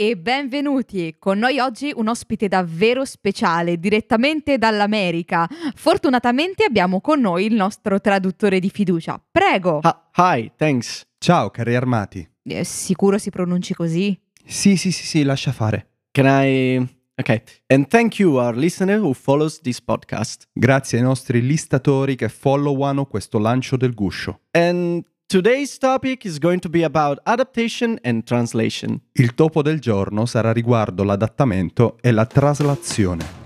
e benvenuti. Con noi oggi un ospite davvero speciale, direttamente dall'America. Fortunatamente abbiamo con noi il nostro traduttore di fiducia. Prego. Ah, hi, thanks. Ciao, carri armati. Eh, sicuro si pronunci così? Sì, sì, sì, sì, lascia fare. Can I Okay. And thank you our listener who follows this podcast. Grazie ai nostri listatori che followano questo lancio del guscio. And Today's topic is going to be about adaptation and translation. Il topo del giorno sarà riguardo l'adattamento e la traslazione.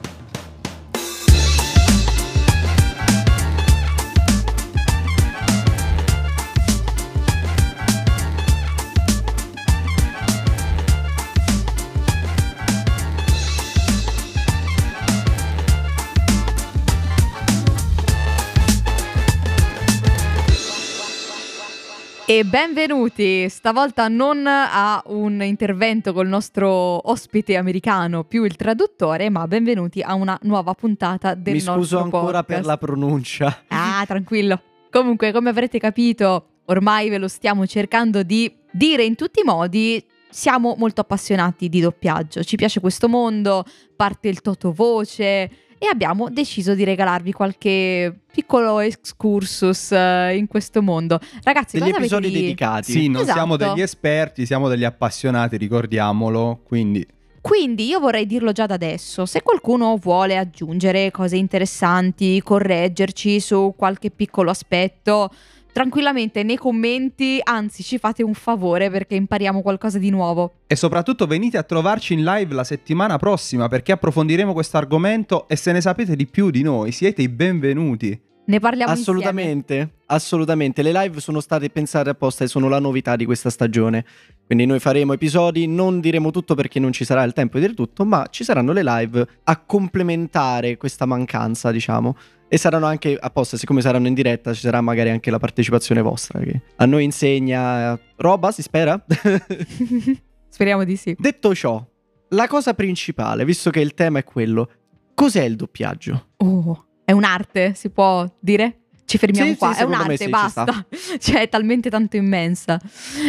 E benvenuti, stavolta non a un intervento col nostro ospite americano, più il traduttore, ma benvenuti a una nuova puntata del Mi nostro scuso ancora podcast. per la pronuncia. Ah, tranquillo. Comunque, come avrete capito, ormai ve lo stiamo cercando di dire in tutti i modi. Siamo molto appassionati di doppiaggio, ci piace questo mondo, parte il totovoce, e abbiamo deciso di regalarvi qualche piccolo excursus uh, in questo mondo. Ragazzi, degli cosa episodi avete di... dedicati. Sì, non Esatto. siamo degli esperti, siamo degli appassionati, ricordiamolo, quindi Quindi io vorrei dirlo già da adesso, se qualcuno vuole aggiungere cose interessanti, correggerci su qualche piccolo aspetto, tranquillamente nei commenti, anzi ci fate un favore perché impariamo qualcosa di nuovo. e soprattutto venite a trovarci in live la settimana prossima perché approfondiremo questo argomento e se ne sapete di più di noi, siete i benvenuti. Ne parliamo Assolutamente, assolutamente. Le live sono state pensate apposta e sono la novità di questa stagione. Quindi noi faremo episodi, non diremo tutto perché non ci sarà il tempo di dire tutto, ma ci saranno le live a complementare questa mancanza, diciamo. E saranno anche apposta, siccome saranno in diretta, ci sarà magari anche la partecipazione vostra che a noi insegna roba, si spera. insieme. Speriamo di sì. Detto ciò, la cosa principale, visto che il tema è quello, cos'è il doppiaggio? Oh, è un'arte, si può dire? Ci fermiamo Sì, sì, qua, è secondo me un'arte, sì, ci basta. cioè, è talmente tanto immensa.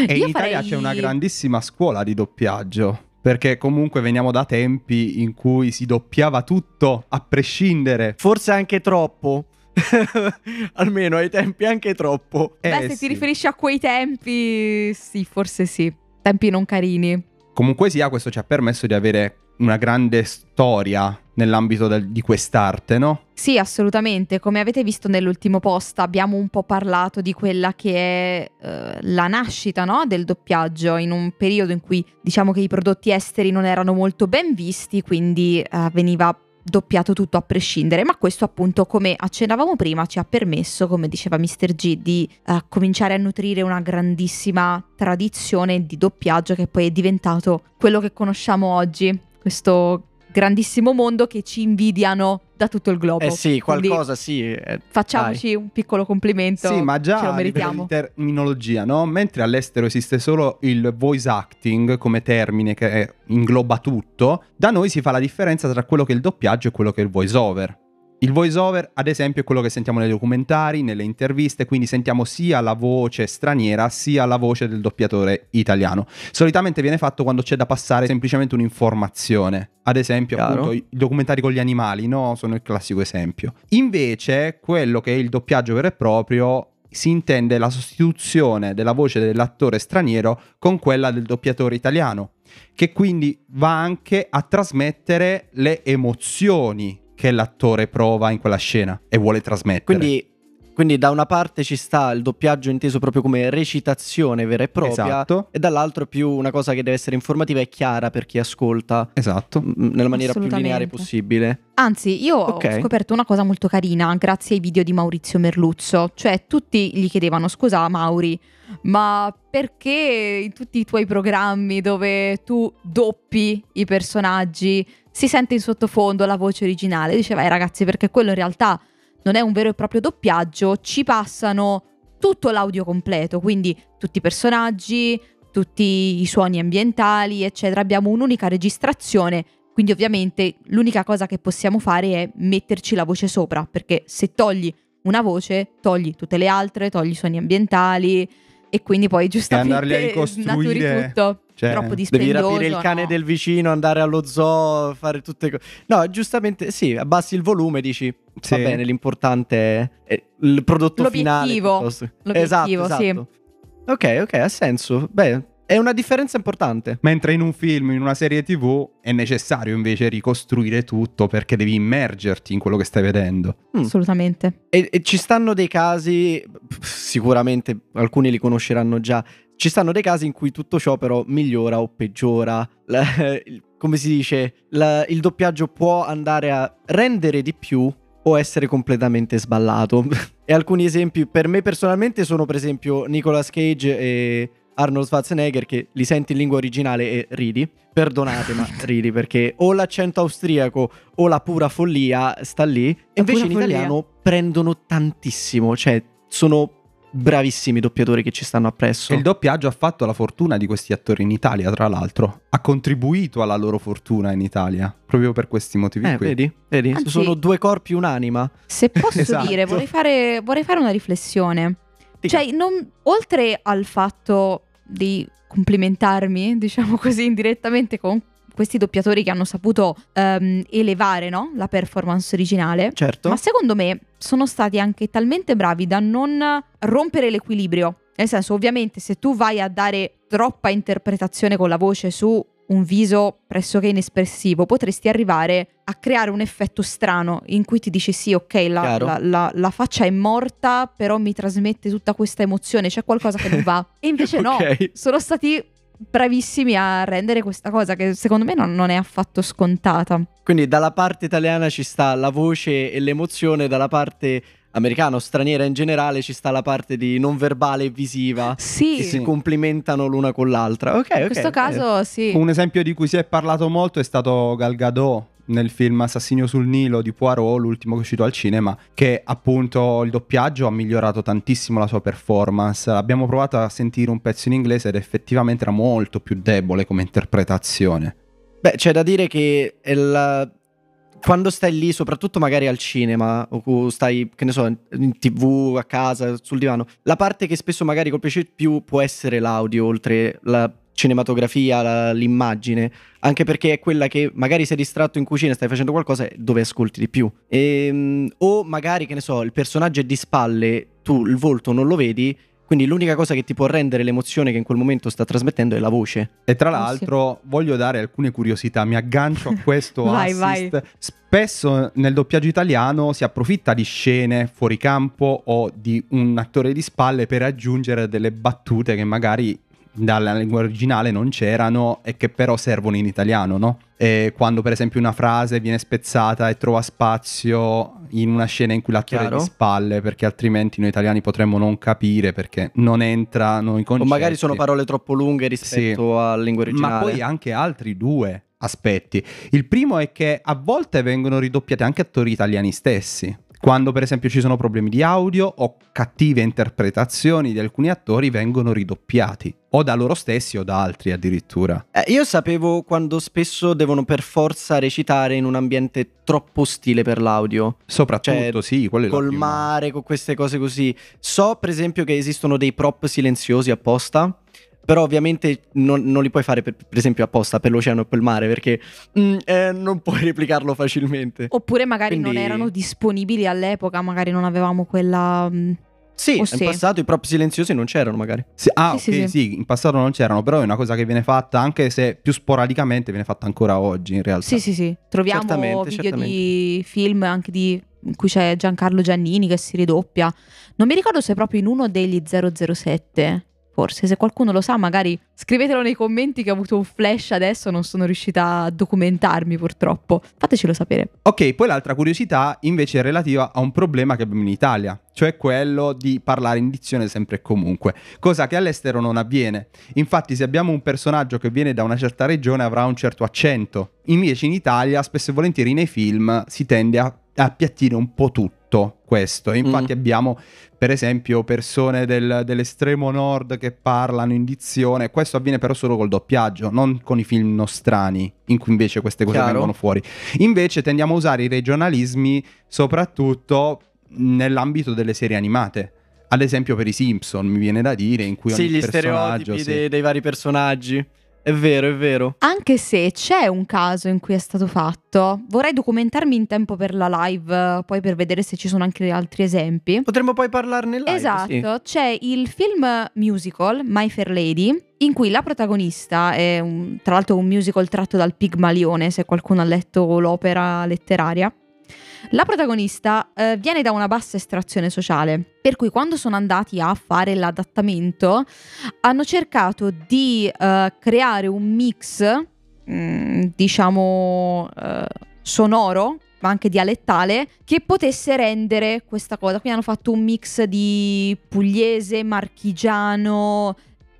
E Io in Italia farei- c'è una grandissima scuola di doppiaggio. Perché comunque veniamo da tempi in cui si doppiava tutto a prescindere. Forse anche troppo. Almeno ai tempi anche troppo. Eh, Beh, se sì. ti riferisci a quei tempi, sì, forse sì. Tempi non carini. Comunque sia, questo ci ha permesso di avere una grande storia nell'ambito del- di quest'arte, no? Sì, assolutamente. Come avete visto nell'ultimo post, abbiamo un po' parlato di quella che è eh, la nascita no, del doppiaggio in un periodo in cui diciamo che i prodotti esteri non erano molto ben visti, quindi eh, veniva doppiato tutto a prescindere. Ma questo, appunto, come accennavamo prima, ci ha permesso, come diceva Mr. G, di eh, cominciare a nutrire una grandissima tradizione di doppiaggio che poi è diventato quello che conosciamo oggi. Questo grandissimo mondo che ci invidiano da tutto il globo. Eh sì, Quindi qualcosa sì. eh, Facciamoci un piccolo complimento. Sì, ma ce già lo a livello meritiamo. di terminologia, no? Mentre all'estero esiste solo il voice acting come termine che ingloba tutto, da noi si fa la differenza tra quello che è il doppiaggio e quello che è il voice over. Il voice over, ad esempio, è quello che sentiamo nei documentari, nelle interviste, quindi sentiamo sia la voce straniera sia la voce del doppiatore italiano. Solitamente viene fatto quando c'è da passare semplicemente un'informazione. Ad esempio, Chiaro. appunto, i documentari con gli animali, no? Sono il classico esempio. Invece, quello che è il doppiaggio vero e proprio si intende la sostituzione della voce dell'attore straniero con quella del doppiatore italiano, che quindi va anche a trasmettere le emozioni che l'attore prova in quella scena e vuole trasmettere. Quindi, quindi da una parte ci sta il doppiaggio inteso proprio come recitazione vera e propria. Esatto. E dall'altro più una cosa che deve essere informativa e chiara per chi ascolta. Esatto. m- Nella maniera più lineare possibile. Anzi, io Ok. ho scoperto una cosa molto carina grazie ai video di Maurizio Merluzzo. Cioè, tutti gli chiedevano: scusa, Mauri, ma perché in tutti i tuoi programmi dove tu doppi i personaggi si sente in sottofondo la voce originale? Diceva, eh, ragazzi, perché quello in realtà non è un vero e proprio doppiaggio, ci passano tutto l'audio completo, quindi tutti i personaggi, tutti i suoni ambientali, eccetera. Abbiamo un'unica registrazione, quindi ovviamente l'unica cosa che possiamo fare è metterci la voce sopra, perché se togli una voce, togli tutte le altre, togli i suoni ambientali e quindi poi giustamente naturi tutto. Cioè, troppo Devi dispendioso. rapire il cane no. del vicino, andare allo zoo, fare tutte cose. No, giustamente sì, abbassi il volume, dici Sì. va bene, l'importante è, il prodotto finale. L'obiettivo. piuttosto. L'obiettivo, esatto, sì. esatto. Ok, ok, ha senso. Beh, è una differenza importante. Mentre in un film, in una serie TV, è necessario invece ricostruire tutto perché devi immergerti in quello che stai vedendo. Mm. Assolutamente. E, e ci stanno dei casi, sicuramente alcuni li conosceranno già, ci stanno dei casi in cui tutto ciò però migliora o peggiora. Come si dice, la- il doppiaggio può andare a rendere di più o essere completamente sballato. e alcuni esempi per me personalmente sono per esempio Nicolas Cage e Arnold Schwarzenegger che li senti in lingua originale e ridi. Perdonate, ma ridi perché o l'accento austriaco o la pura follia sta lì. E invece in follia. italiano prendono tantissimo. Cioè, sono bravissimi doppiatori che ci stanno appresso. E il doppiaggio ha fatto la fortuna di questi attori in Italia, tra l'altro. Ha contribuito alla loro fortuna in Italia, proprio per questi motivi Eh, qui. vedi? Vedi? Anzi- Sono due corpi un'anima. Se posso Esatto. dire, vorrei fare, vorrei fare una riflessione. Dica. Cioè, non- oltre al fatto di complimentarmi, diciamo così, indirettamente con questi doppiatori che hanno saputo ehm, elevare no? la performance originale, certo. ma secondo me sono stati anche talmente bravi da non rompere l'equilibrio. Nel senso, ovviamente, se tu vai a dare troppa interpretazione con la voce su un viso pressoché inespressivo, potresti arrivare a creare un effetto strano in cui ti dici sì, ok, la, la- la- la faccia è morta, però mi trasmette tutta questa emozione, c'è qualcosa che non va. E invece no, Ok. sono stati bravissimi a rendere questa cosa che secondo me non, non è affatto scontata. Quindi dalla parte italiana ci sta la voce e l'emozione, dalla parte americana o straniera in generale ci sta la parte di non verbale e visiva. Sì, Che si complimentano l'una con l'altra. Ok, ok. in questo eh. caso sì. Un esempio di cui si è parlato molto è stato Gal Gadot nel film Assassino sul Nilo di Poirot, l'ultimo che è uscito al cinema, che appunto il doppiaggio ha migliorato tantissimo la sua performance. Abbiamo provato a sentire un pezzo in inglese ed effettivamente era molto più debole come interpretazione. Beh, c'è da dire che la- quando stai lì, soprattutto magari al cinema, o stai, che ne so, in tv, a casa, sul divano, la parte che spesso magari colpisce più può essere l'audio, oltre la cinematografia, la- l'immagine, anche perché è quella che magari sei distratto in cucina, stai facendo qualcosa e dove ascolti di più. Ehm, o magari, che ne so, il personaggio è di spalle, tu il volto non lo vedi, quindi l'unica cosa che ti può rendere l'emozione che in quel momento sta trasmettendo è la voce. E tra sì. l'altro voglio dare alcune curiosità, mi aggancio a questo Vai, assist. vai. Spesso nel doppiaggio italiano si approfitta di scene fuori campo o di un attore di spalle per aggiungere delle battute che magari dalla lingua originale non c'erano e che però servono in italiano, no? E quando per esempio una frase viene spezzata e trova spazio in una scena in cui l'attore è di spalle, perché altrimenti noi italiani potremmo non capire perché non entrano i O concetti. magari sono parole troppo lunghe rispetto alla lingua originale. Ma poi anche altri due aspetti. Il primo è che a volte vengono ridoppiati anche attori italiani stessi. Quando per esempio ci sono problemi di audio o cattive interpretazioni di alcuni attori vengono ridoppiati. O da loro stessi o da altri addirittura. Eh, io sapevo quando spesso devono per forza recitare in un ambiente troppo ostile per l'audio. Soprattutto, Cioè, sì, quello è Col prima. mare, con queste cose così. So per esempio che esistono dei prop silenziosi apposta. Però ovviamente non, non li puoi fare per, per esempio apposta per l'oceano e per il mare perché mm, eh, non puoi replicarlo facilmente. Oppure magari non Quindi- erano disponibili all'epoca, magari non avevamo quella... mm, Sì, in sì. passato i prop silenziosi non c'erano magari. Sì, ah, Sì, ok, sì, sì, sì. in passato non c'erano, però è una cosa che viene fatta anche se più sporadicamente viene fatta ancora oggi in realtà. Sì, sì, sì. Troviamo Certamente, video certamente. di film anche di in cui c'è Giancarlo Giannini che si ridoppia. Non mi ricordo se è proprio in uno degli 007. Forse, se qualcuno lo sa, magari scrivetelo nei commenti che ho avuto un flash adesso, non sono riuscita a documentarmi purtroppo. Fatecelo sapere. Ok, poi l'altra curiosità invece è relativa a un problema che abbiamo in Italia, cioè quello di parlare in dizione sempre e comunque, cosa che all'estero non avviene. Infatti se abbiamo un personaggio che viene da una certa regione avrà un certo accento, invece in Italia spesso e volentieri nei film si tende a, appiattire un po' tutto questo. E infatti Mm. abbiamo per esempio persone del- dell'estremo nord che parlano in dizione, questo avviene però solo col doppiaggio, non con i film nostrani in cui invece queste cose Chiaro. vengono fuori. Invece tendiamo a usare i regionalismi soprattutto nell'ambito delle serie animate. Ad esempio per i Simpson mi viene da dire in cui Sì, ogni gli stereotipi sì. dei, dei vari personaggi. È vero, è vero. Anche se c'è un caso in cui è stato fatto, vorrei documentarmi in tempo per la live, poi per vedere se ci sono anche altri esempi. Potremmo poi parlarne live. Esatto, sì. c'è il film musical My Fair Lady, in cui la protagonista è un- tra l'altro un musical tratto dal Pigmalione, se qualcuno ha letto l'opera letteraria. La protagonista eh, viene da una bassa estrazione sociale, per cui quando sono andati a fare l'adattamento hanno cercato di eh, creare un mix, mm, diciamo, eh, sonoro, ma anche dialettale, che potesse rendere questa cosa. Quindi hanno fatto un mix di pugliese, marchigiano,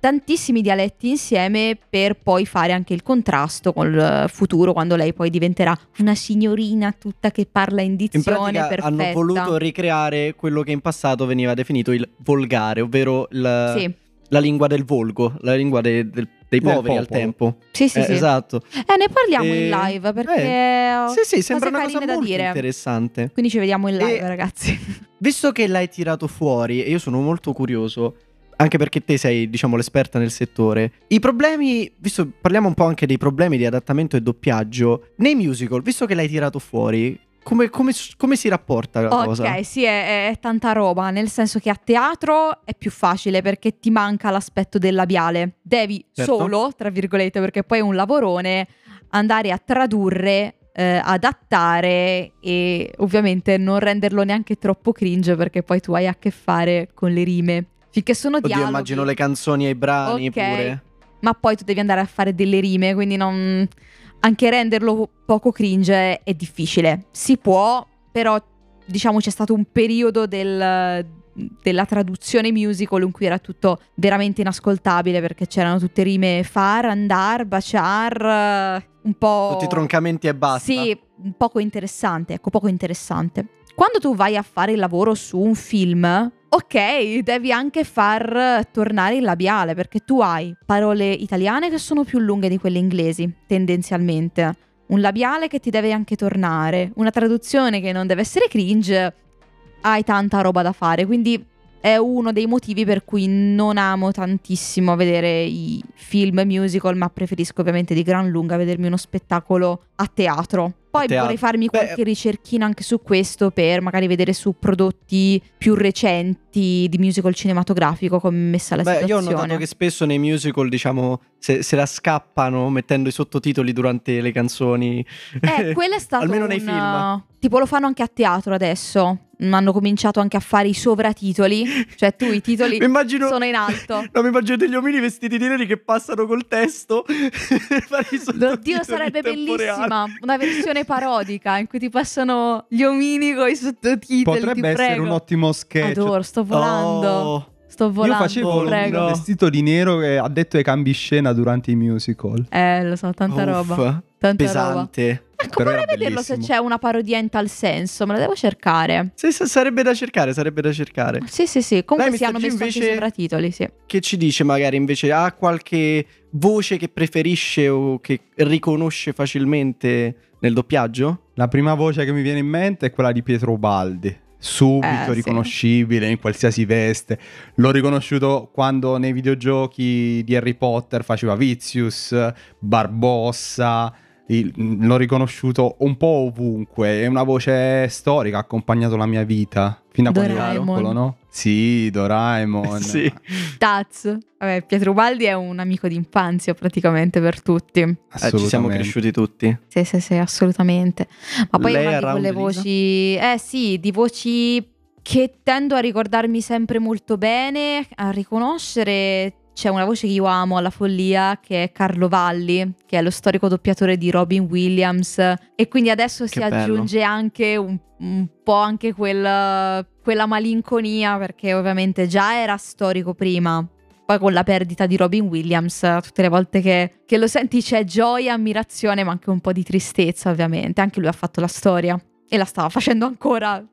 tantissimi dialetti insieme per poi fare anche il contrasto col eh, futuro quando lei poi diventerà una signorina tutta che parla in In dizione pratica perfetta. hanno voluto ricreare quello che in passato veniva definito il volgare, ovvero il- Sì, la lingua del volgo, la lingua de- del- dei poveri al tempo. sì, sì. Eh, sì. Esatto. Eh, ne parliamo E- in live perché ho Sì, sì, sembra una cosa molto dire. interessante. Quindi ci vediamo in live, E- ragazzi. Visto che l'hai tirato fuori, e io sono molto curioso, anche perché te sei, diciamo, l'esperta nel settore, i problemi, visto parliamo un po' anche dei problemi di adattamento e doppiaggio, nei musical, visto che l'hai tirato fuori, come, come- come si rapporta la Ok, cosa? sì, è, è tanta roba, nel senso che a teatro è più facile perché ti manca l'aspetto del labiale. Devi Certo. solo, tra virgolette, perché poi è un lavorone, andare a tradurre, eh, adattare e ovviamente non renderlo neanche troppo cringe perché poi tu hai a che fare con le rime. Finché sono Oddio, dialoghi, immagino le canzoni e i brani Ok. pure. ma poi tu devi andare a fare delle rime, quindi non... anche renderlo poco cringe è difficile. Si può, però diciamo c'è stato un periodo del- della traduzione musical in cui era tutto veramente inascoltabile perché c'erano tutte rime far, andar, baciar, un po'... Tutti troncamenti e basta. Sì, poco interessante, ecco, poco interessante. Quando tu vai a fare il lavoro su un film, ok, devi anche far tornare il labiale, perché tu hai parole italiane che sono più lunghe di quelle inglesi, tendenzialmente. Un labiale che ti deve anche tornare, una traduzione che non deve essere cringe, hai tanta roba da fare, quindi è uno dei motivi per cui non amo tantissimo vedere i film musical, ma preferisco ovviamente di gran lunga vedermi uno spettacolo a teatro. Poi teatro. vorrei farmi Beh, qualche ricerchina anche su questo per magari vedere su prodotti più recenti di musical cinematografico come messa la Beh, io ho situazione. notato che spesso nei musical, diciamo, se, se la scappano mettendo i sottotitoli durante le canzoni. Eh, quello è stato Almeno nei un- film. Tipo lo fanno anche a teatro adesso. Hanno cominciato anche a fare i sovratitoli. Cioè tu i titoli immagino... sono in alto. No, mi immagino degli omini vestiti di neri che passano col testo Oddio, sarebbe bellissima. Una versione parodica in cui ti passano gli omini con i sottotitoli. Potrebbe ti essere prego. un ottimo sketch. Adoro, sto volando. Oh, Sto Io volando. facevo Oh, un prego. vestito di nero e ha detto ai cambi scena durante i musical. Eh, lo so, tanta uff, roba. Tanta roba. pesante. Ecco, Però era vorrei vederlo se c'è una parodia in tal senso. Me la devo cercare. Sì, sì, sarebbe da cercare, sarebbe da cercare. Sì, sì, sì. Comunque Dai, si hanno G messo anche i invece- sovratitoli, sì. Che ci dice magari invece? Ha qualche voce che preferisce o che riconosce facilmente nel doppiaggio? La prima voce che mi viene in mente è quella di Pietro Baldi. Subito Eh, sì. riconoscibile in qualsiasi veste. L'ho riconosciuto quando nei videogiochi di Harry Potter faceva Vizius, Barbossa. L'ho riconosciuto un po' ovunque. È una voce storica, ha accompagnato la mia vita. Fino a quando ero piccolo, no? Sì, Doraemon. Sì. Taz. Vabbè, Pietro Baldi è un amico d'infanzia praticamente per tutti. Eh, ci siamo cresciuti tutti. Sì, sì, sì, assolutamente. Ma poi Lei una a di quelle voci, eh sì, di voci che tendo a ricordarmi sempre molto bene, a riconoscere. C'è una voce che io amo alla follia, che è Carlo Valli, che è lo storico doppiatore di Robin Williams. E quindi adesso si Che bello. aggiunge anche un, un po' anche quel- quella malinconia, perché ovviamente già era storico prima. Poi con la perdita di Robin Williams, tutte le volte che, che lo senti c'è gioia, ammirazione, ma anche un po' di tristezza, ovviamente. Anche lui ha fatto la storia e la stava facendo ancora.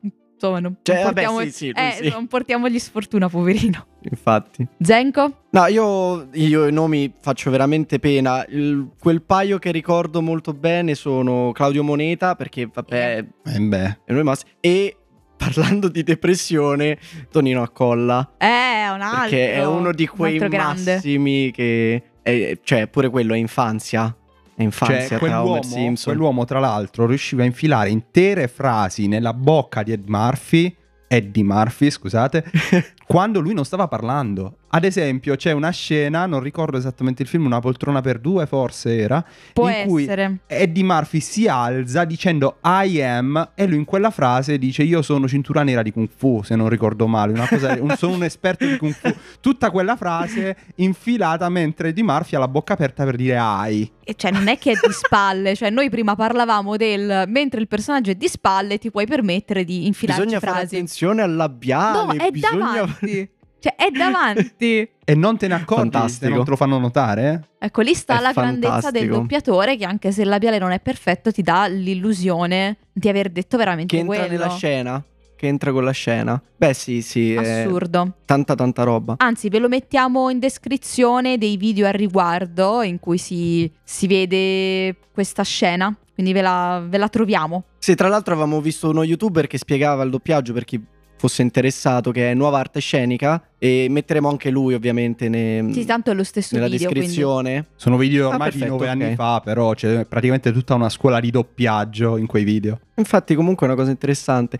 Insomma, non, Cioè, non vabbè, portiamo, sì, sì, lui eh, sì. non portiamogli sfortuna, poverino. Infatti. Zenko? No, io, io i nomi faccio veramente pena. Il- quel paio che ricordo molto bene sono Claudio Moneta, perché vabbè, Eh beh. è noi massi. E parlando di depressione, Tonino Accolla. Eh, è un altro. Perché è uno di un quei grande. massimi che, è- cioè, pure quello è infanzia. Infanzia Cioè, tra quell'uomo, Simpson. quell'uomo, tra l'altro, riusciva a infilare intere frasi nella bocca di Ed Murphy. Eddie Murphy, scusate, quando lui non stava parlando. Ad esempio, c'è una scena, non ricordo esattamente il film, una poltrona per due, forse era, Può in cui essere. Eddie Murphy si alza dicendo I am e lui in quella frase dice io sono cintura nera di Kung Fu, se non ricordo male, una cosa, un- sono un esperto di Kung Fu. Tutta quella frase infilata mentre Eddie Murphy ha la bocca aperta per dire I. E cioè, non è che è di spalle. Cioè, noi prima parlavamo del mentre il personaggio è di spalle, ti puoi permettere di infilarci Bisogna fare frasi. attenzione al labiale. No, è bisogna... davanti. Cioè, è davanti. E non te ne accorgi se Fantastico. non te lo fanno notare? Ecco, lì sta È la grandezza del fantastico. doppiatore che anche se il labiale non è perfetto ti dà l'illusione di aver detto veramente Che entra quello. nella scena. Che entra con la scena. Beh, sì, sì. È Assurdo. tanta, tanta roba. Anzi, ve lo mettiamo in descrizione dei video al riguardo in cui si, si vede questa scena. Quindi ve la, ve la troviamo. Sì, tra l'altro avevamo visto uno youtuber che spiegava il doppiaggio per chi fosse interessato, che è Nuova Arte Scenica. E metteremo anche lui, ovviamente, ne- Sì, tanto è lo stesso nella video. quindi- descrizione. Sono video Ah, ormai di perfetto, nove ok. anni fa, però c'è praticamente tutta una scuola di doppiaggio in quei video. Infatti, comunque è una cosa interessante.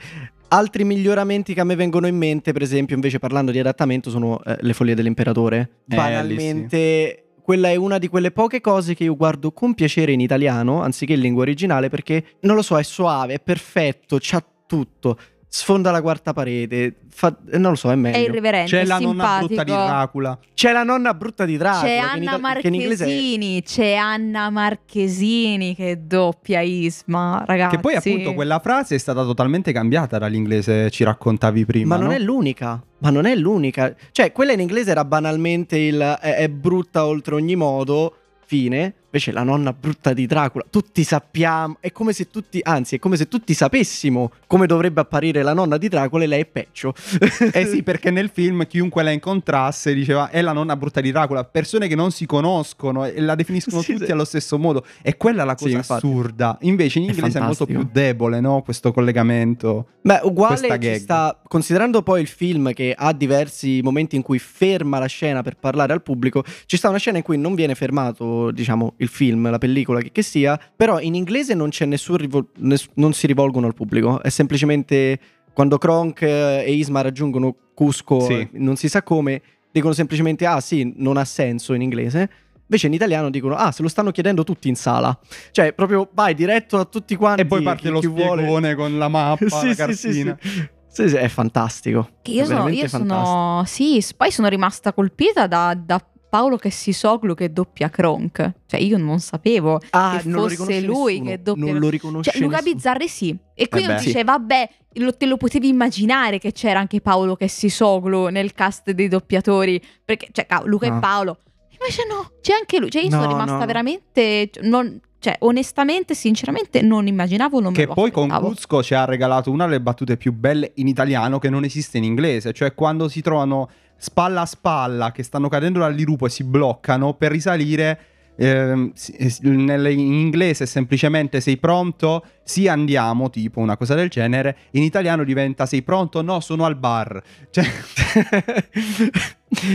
Altri miglioramenti che a me vengono in mente, per esempio, invece parlando di adattamento, sono eh, le follie dell'imperatore. Eh, Banalmente, quella è una di quelle poche cose che io guardo con piacere in italiano, anziché in lingua originale, perché non lo so, è suave, è perfetto, c'ha tutto. Sfonda la quarta parete, fa- eh, non lo so, è È meglio. irriverente, C'è è la nonna simpatico. brutta di Dracula. C'è la nonna brutta di Dracula. C'è Anna ita- che in inglese è- Marchesini, c'è Anna Marchesini che doppia Isma, ragazzi. Che poi appunto quella frase è stata totalmente cambiata dall'inglese, ci raccontavi prima. Ma non no? è l'unica. Ma non è l'unica. Cioè, quella in inglese era banalmente il è, è brutta oltre ogni modo. Fine. Invece la nonna brutta di Dracula. Tutti sappiamo. È come se tutti. Anzi, è come se tutti sapessimo come dovrebbe apparire la nonna di Dracula e lei è peggio. Eh sì, perché nel film chiunque la incontrasse diceva è la nonna brutta di Dracula, persone che non si conoscono e la definiscono Sì, tutti sì. allo stesso modo. E quella è la Sì, cosa infatti. assurda. Invece in È inglese è, molto fantastico. più debole, no? Questo collegamento. Beh, uguale ci sta. Considerando poi il film che ha diversi momenti in cui ferma la scena per parlare al pubblico, ci sta una scena in cui non viene fermato, diciamo, il film, la pellicola, che, che sia. Però in inglese non c'è nessun rivol- ness- non si rivolgono al pubblico. È semplicemente quando Kronk eh, e Isma raggiungono Cusco, Sì. eh, non si sa come, dicono semplicemente: Ah, sì, non ha senso in inglese. Invece in italiano dicono: Ah, se lo stanno chiedendo tutti in sala. Cioè, proprio vai diretto a tutti quanti. E poi parte chi- lo chi vuole. spiegone con la mappa, la cartina. sì, sì. Sì, sì, è fantastico. Che io È sono, io sono sì, poi sono rimasta colpita da, da Paolo che si soglu che doppia Kronk. Cioè, io non sapevo Ah, che non fosse lui nessuno, che doppia. Non lo riconosce Cioè, Luca nessuno. Bizzarri sì. E quindi Eh beh. dice, vabbè, lo- te lo potevi immaginare che c'era anche Paolo che si soglu nel cast dei doppiatori. Perché, cioè, Luca No. e Paolo. Invece no, c'è anche lui. Cioè, io No, sono rimasta no, veramente. cioè, non- cioè, onestamente, sinceramente, non immaginavo, non Che poi con. Cuzco ci ha regalato una delle battute più belle in italiano che non esiste in inglese, cioè quando si trovano spalla a spalla che stanno cadendo dal dirupo e si bloccano per risalire. ehm, eh, in inglese semplicemente sei pronto? Sì, andiamo, tipo una cosa del genere. In italiano diventa sei pronto? No, sono al bar. Cioè,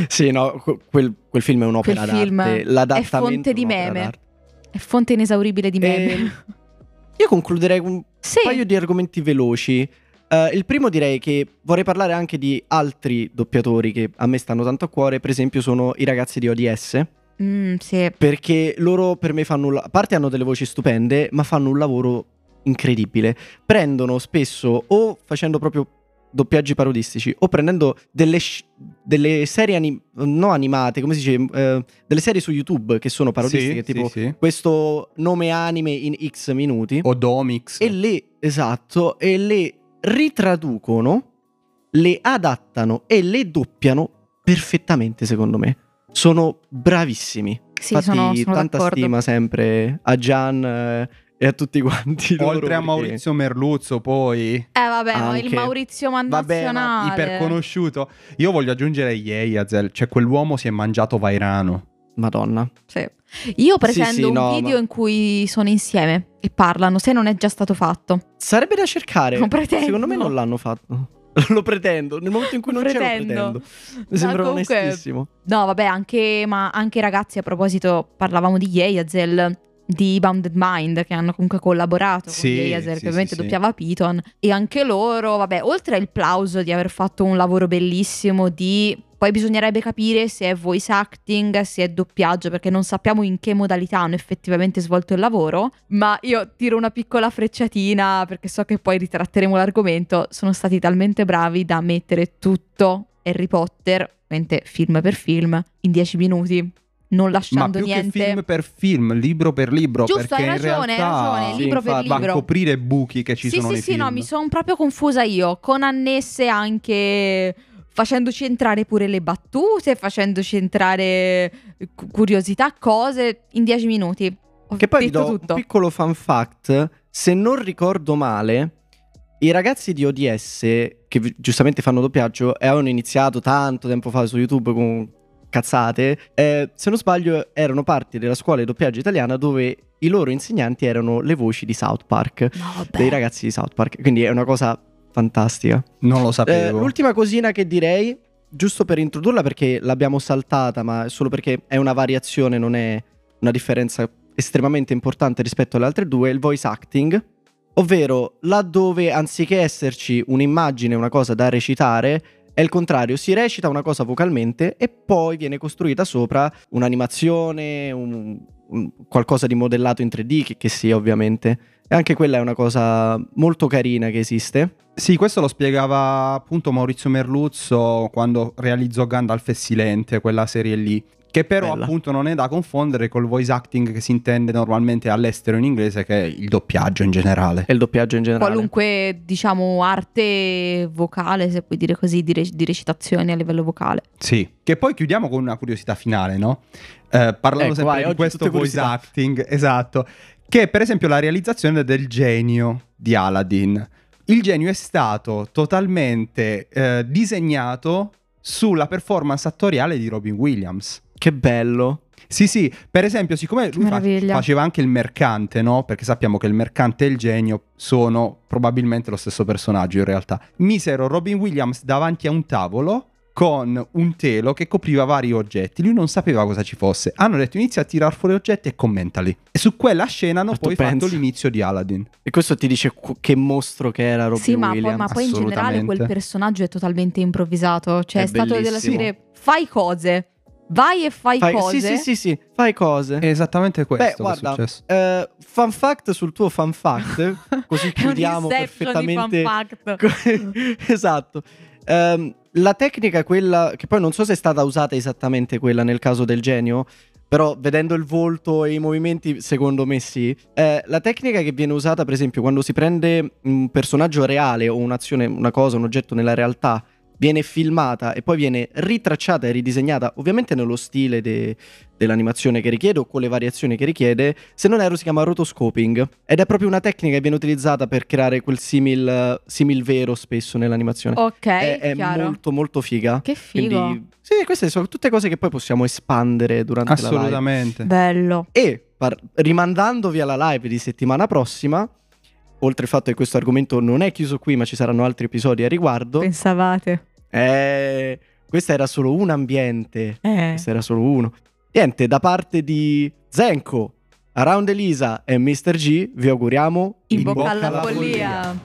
sì, no, que- quel, quel film è un'opera Quel film d'arte. è fonte di meme. d'arte. È fonte inesauribile di meme. Ehm, Io concluderei con un sì. paio di argomenti veloci. Eh, il primo direi che vorrei parlare anche di altri doppiatori che a me stanno tanto a cuore, per esempio sono i ragazzi di ODS, Mm, sì. perché loro per me fanno, a parte hanno delle voci stupende, ma fanno un lavoro incredibile. Prendono spesso o facendo proprio doppiaggi parodistici o prendendo delle, sc- delle serie anim- no animate, come si dice, eh, delle serie su YouTube che sono parodistiche, sì, tipo sì, sì. questo nome anime in X minuti. O Domix. E le, esatto, e le ritraducono, le adattano e le doppiano perfettamente, secondo me. Sono bravissimi. Sì, Infatti, sono, sono tanta d'accordo. stima sempre a Gian eh, e a tutti quanti. loro Oltre a perché- Maurizio Merluzzo, poi Eh vabbè, no, il Anche. Maurizio Vabbè, ma Mandazionale. iperconosciuto. Io voglio aggiungere Yeyazel, cioè quell'uomo si è mangiato Vairano. Madonna. Sì. Io pretendo sì, un no, video ma- in cui sono insieme e parlano, se non è già stato fatto. Sarebbe da cercare. Lo pretendo. Secondo me non l'hanno fatto. lo pretendo. Nel momento in cui Lo non c'è, lo pretendo. pretendo. Mi sembra comunque- onestissimo. No, vabbè, anche, ma anche ragazzi, a proposito, parlavamo di Yeazel, di Bounded Mind, che hanno comunque collaborato Sì, con Yeazel, sì, che ovviamente sì. doppiava Piton, e anche loro, vabbè, oltre al plauso di aver fatto un lavoro bellissimo di... Poi bisognerebbe capire se è voice acting, se è doppiaggio, perché non sappiamo in che modalità hanno effettivamente svolto il lavoro, ma io tiro una piccola frecciatina, perché so che poi ritratteremo l'argomento, sono stati talmente bravi da mettere tutto Harry Potter, ovviamente film per film, in 10 minuti, non Ma lasciando più niente. che film per film, libro per libro. Giusto, hai ragione, hai ragione, Sì, libro per infatti, Va a libro. coprire buchi che ci sì, sono sì, nei sì, film. no, mi sono proprio confusa io, con annesse anche facendoci entrare pure le battute, facendoci entrare cu- curiosità, cose in 10 minuti. Ho Che poi vi do tutto. un piccolo fun fact. Se non ricordo male, i ragazzi di ODS, che giustamente fanno doppiaggio, e avevano iniziato tanto tempo fa su YouTube con cazzate, eh, se non sbaglio erano parte della scuola di doppiaggio italiana dove i loro insegnanti erano le voci di South Park, No, dei ragazzi di South Park. Quindi è una cosa fantastica. Non lo Eh, sapevo. l'ultima cosina che direi, giusto per introdurla perché l'abbiamo saltata, ma solo perché è una variazione, non è una differenza estremamente importante rispetto alle altre due, è il voice acting, ovvero laddove anziché esserci un'immagine, una cosa da recitare, è il contrario, si recita una cosa vocalmente e poi viene costruita sopra un'animazione, un- un- qualcosa di modellato in 3D, che, che sia ovviamente. E anche quella è una cosa molto carina che esiste. Sì, questo lo spiegava appunto Maurizio Merluzzo quando realizzò Gandalf e Silente, quella serie lì. Che però Bella. appunto non è da confondere col voice acting che si intende normalmente all'estero in inglese, che è il doppiaggio in generale. E il doppiaggio in generale. Qualunque, diciamo, arte vocale, se puoi dire così, di, re- di recitazione a livello vocale. Sì. Che poi chiudiamo con una curiosità finale, no? Eh, parlando Ecco, sempre vai, di questo voice acting, esatto. Che è per esempio la realizzazione del genio di Aladdin. Il genio è stato totalmente eh, disegnato sulla performance attoriale di Robin Williams. Che bello. Sì, sì, per esempio, siccome lui fa- faceva anche il mercante, no? Perché sappiamo che il mercante e il genio sono probabilmente lo stesso personaggio in realtà. Misero Robin Williams davanti a un tavolo con un telo che copriva vari oggetti. Lui non sapeva cosa ci fosse. Hanno detto inizia a tirar fuori oggetti e commentali. E su quella scena hanno Ma poi fatto pensa. l'inizio di Aladdin. E questo ti dice qu- che mostro che era Robin sì, ma poi, Williams. ma poi in generale quel personaggio è totalmente improvvisato. Cioè, è, È stato della serie fai cose, vai e fai, Fai- cose. Sì, sì, sì, sì, fai cose. È esattamente questo Beh, che guarda, è successo. eh, fun fact sul tuo fun fact, così È chiudiamo perfettamente. fun fact. esatto. Ehm, la tecnica, quella che poi non so se è stata usata esattamente quella nel caso del genio, però vedendo il volto e i movimenti, secondo me sì. Eh, la tecnica che viene usata, per esempio, quando si prende un personaggio reale o un'azione, una cosa, un oggetto nella realtà, viene filmata e poi viene ritracciata e ridisegnata, ovviamente nello stile de- dell'animazione che richiede o con le variazioni che richiede, se non erro si chiama rotoscoping ed è proprio una tecnica che viene utilizzata per creare quel simil, simil vero spesso nell'animazione. Ok, è è chiaro. molto molto figa. Che figo. Quindi, sì, queste sono tutte cose che poi possiamo espandere durante la live. Assolutamente. Bello. E par- rimandandovi alla live di settimana prossima, oltre al fatto che questo argomento non è chiuso qui, ma ci saranno altri episodi a riguardo. Pensavate. Eh, questo era solo un ambiente. Eh. Questo era solo uno. Niente, da parte di Zenko, Around Elisa e Mr. G, vi auguriamo In bocca alla follia.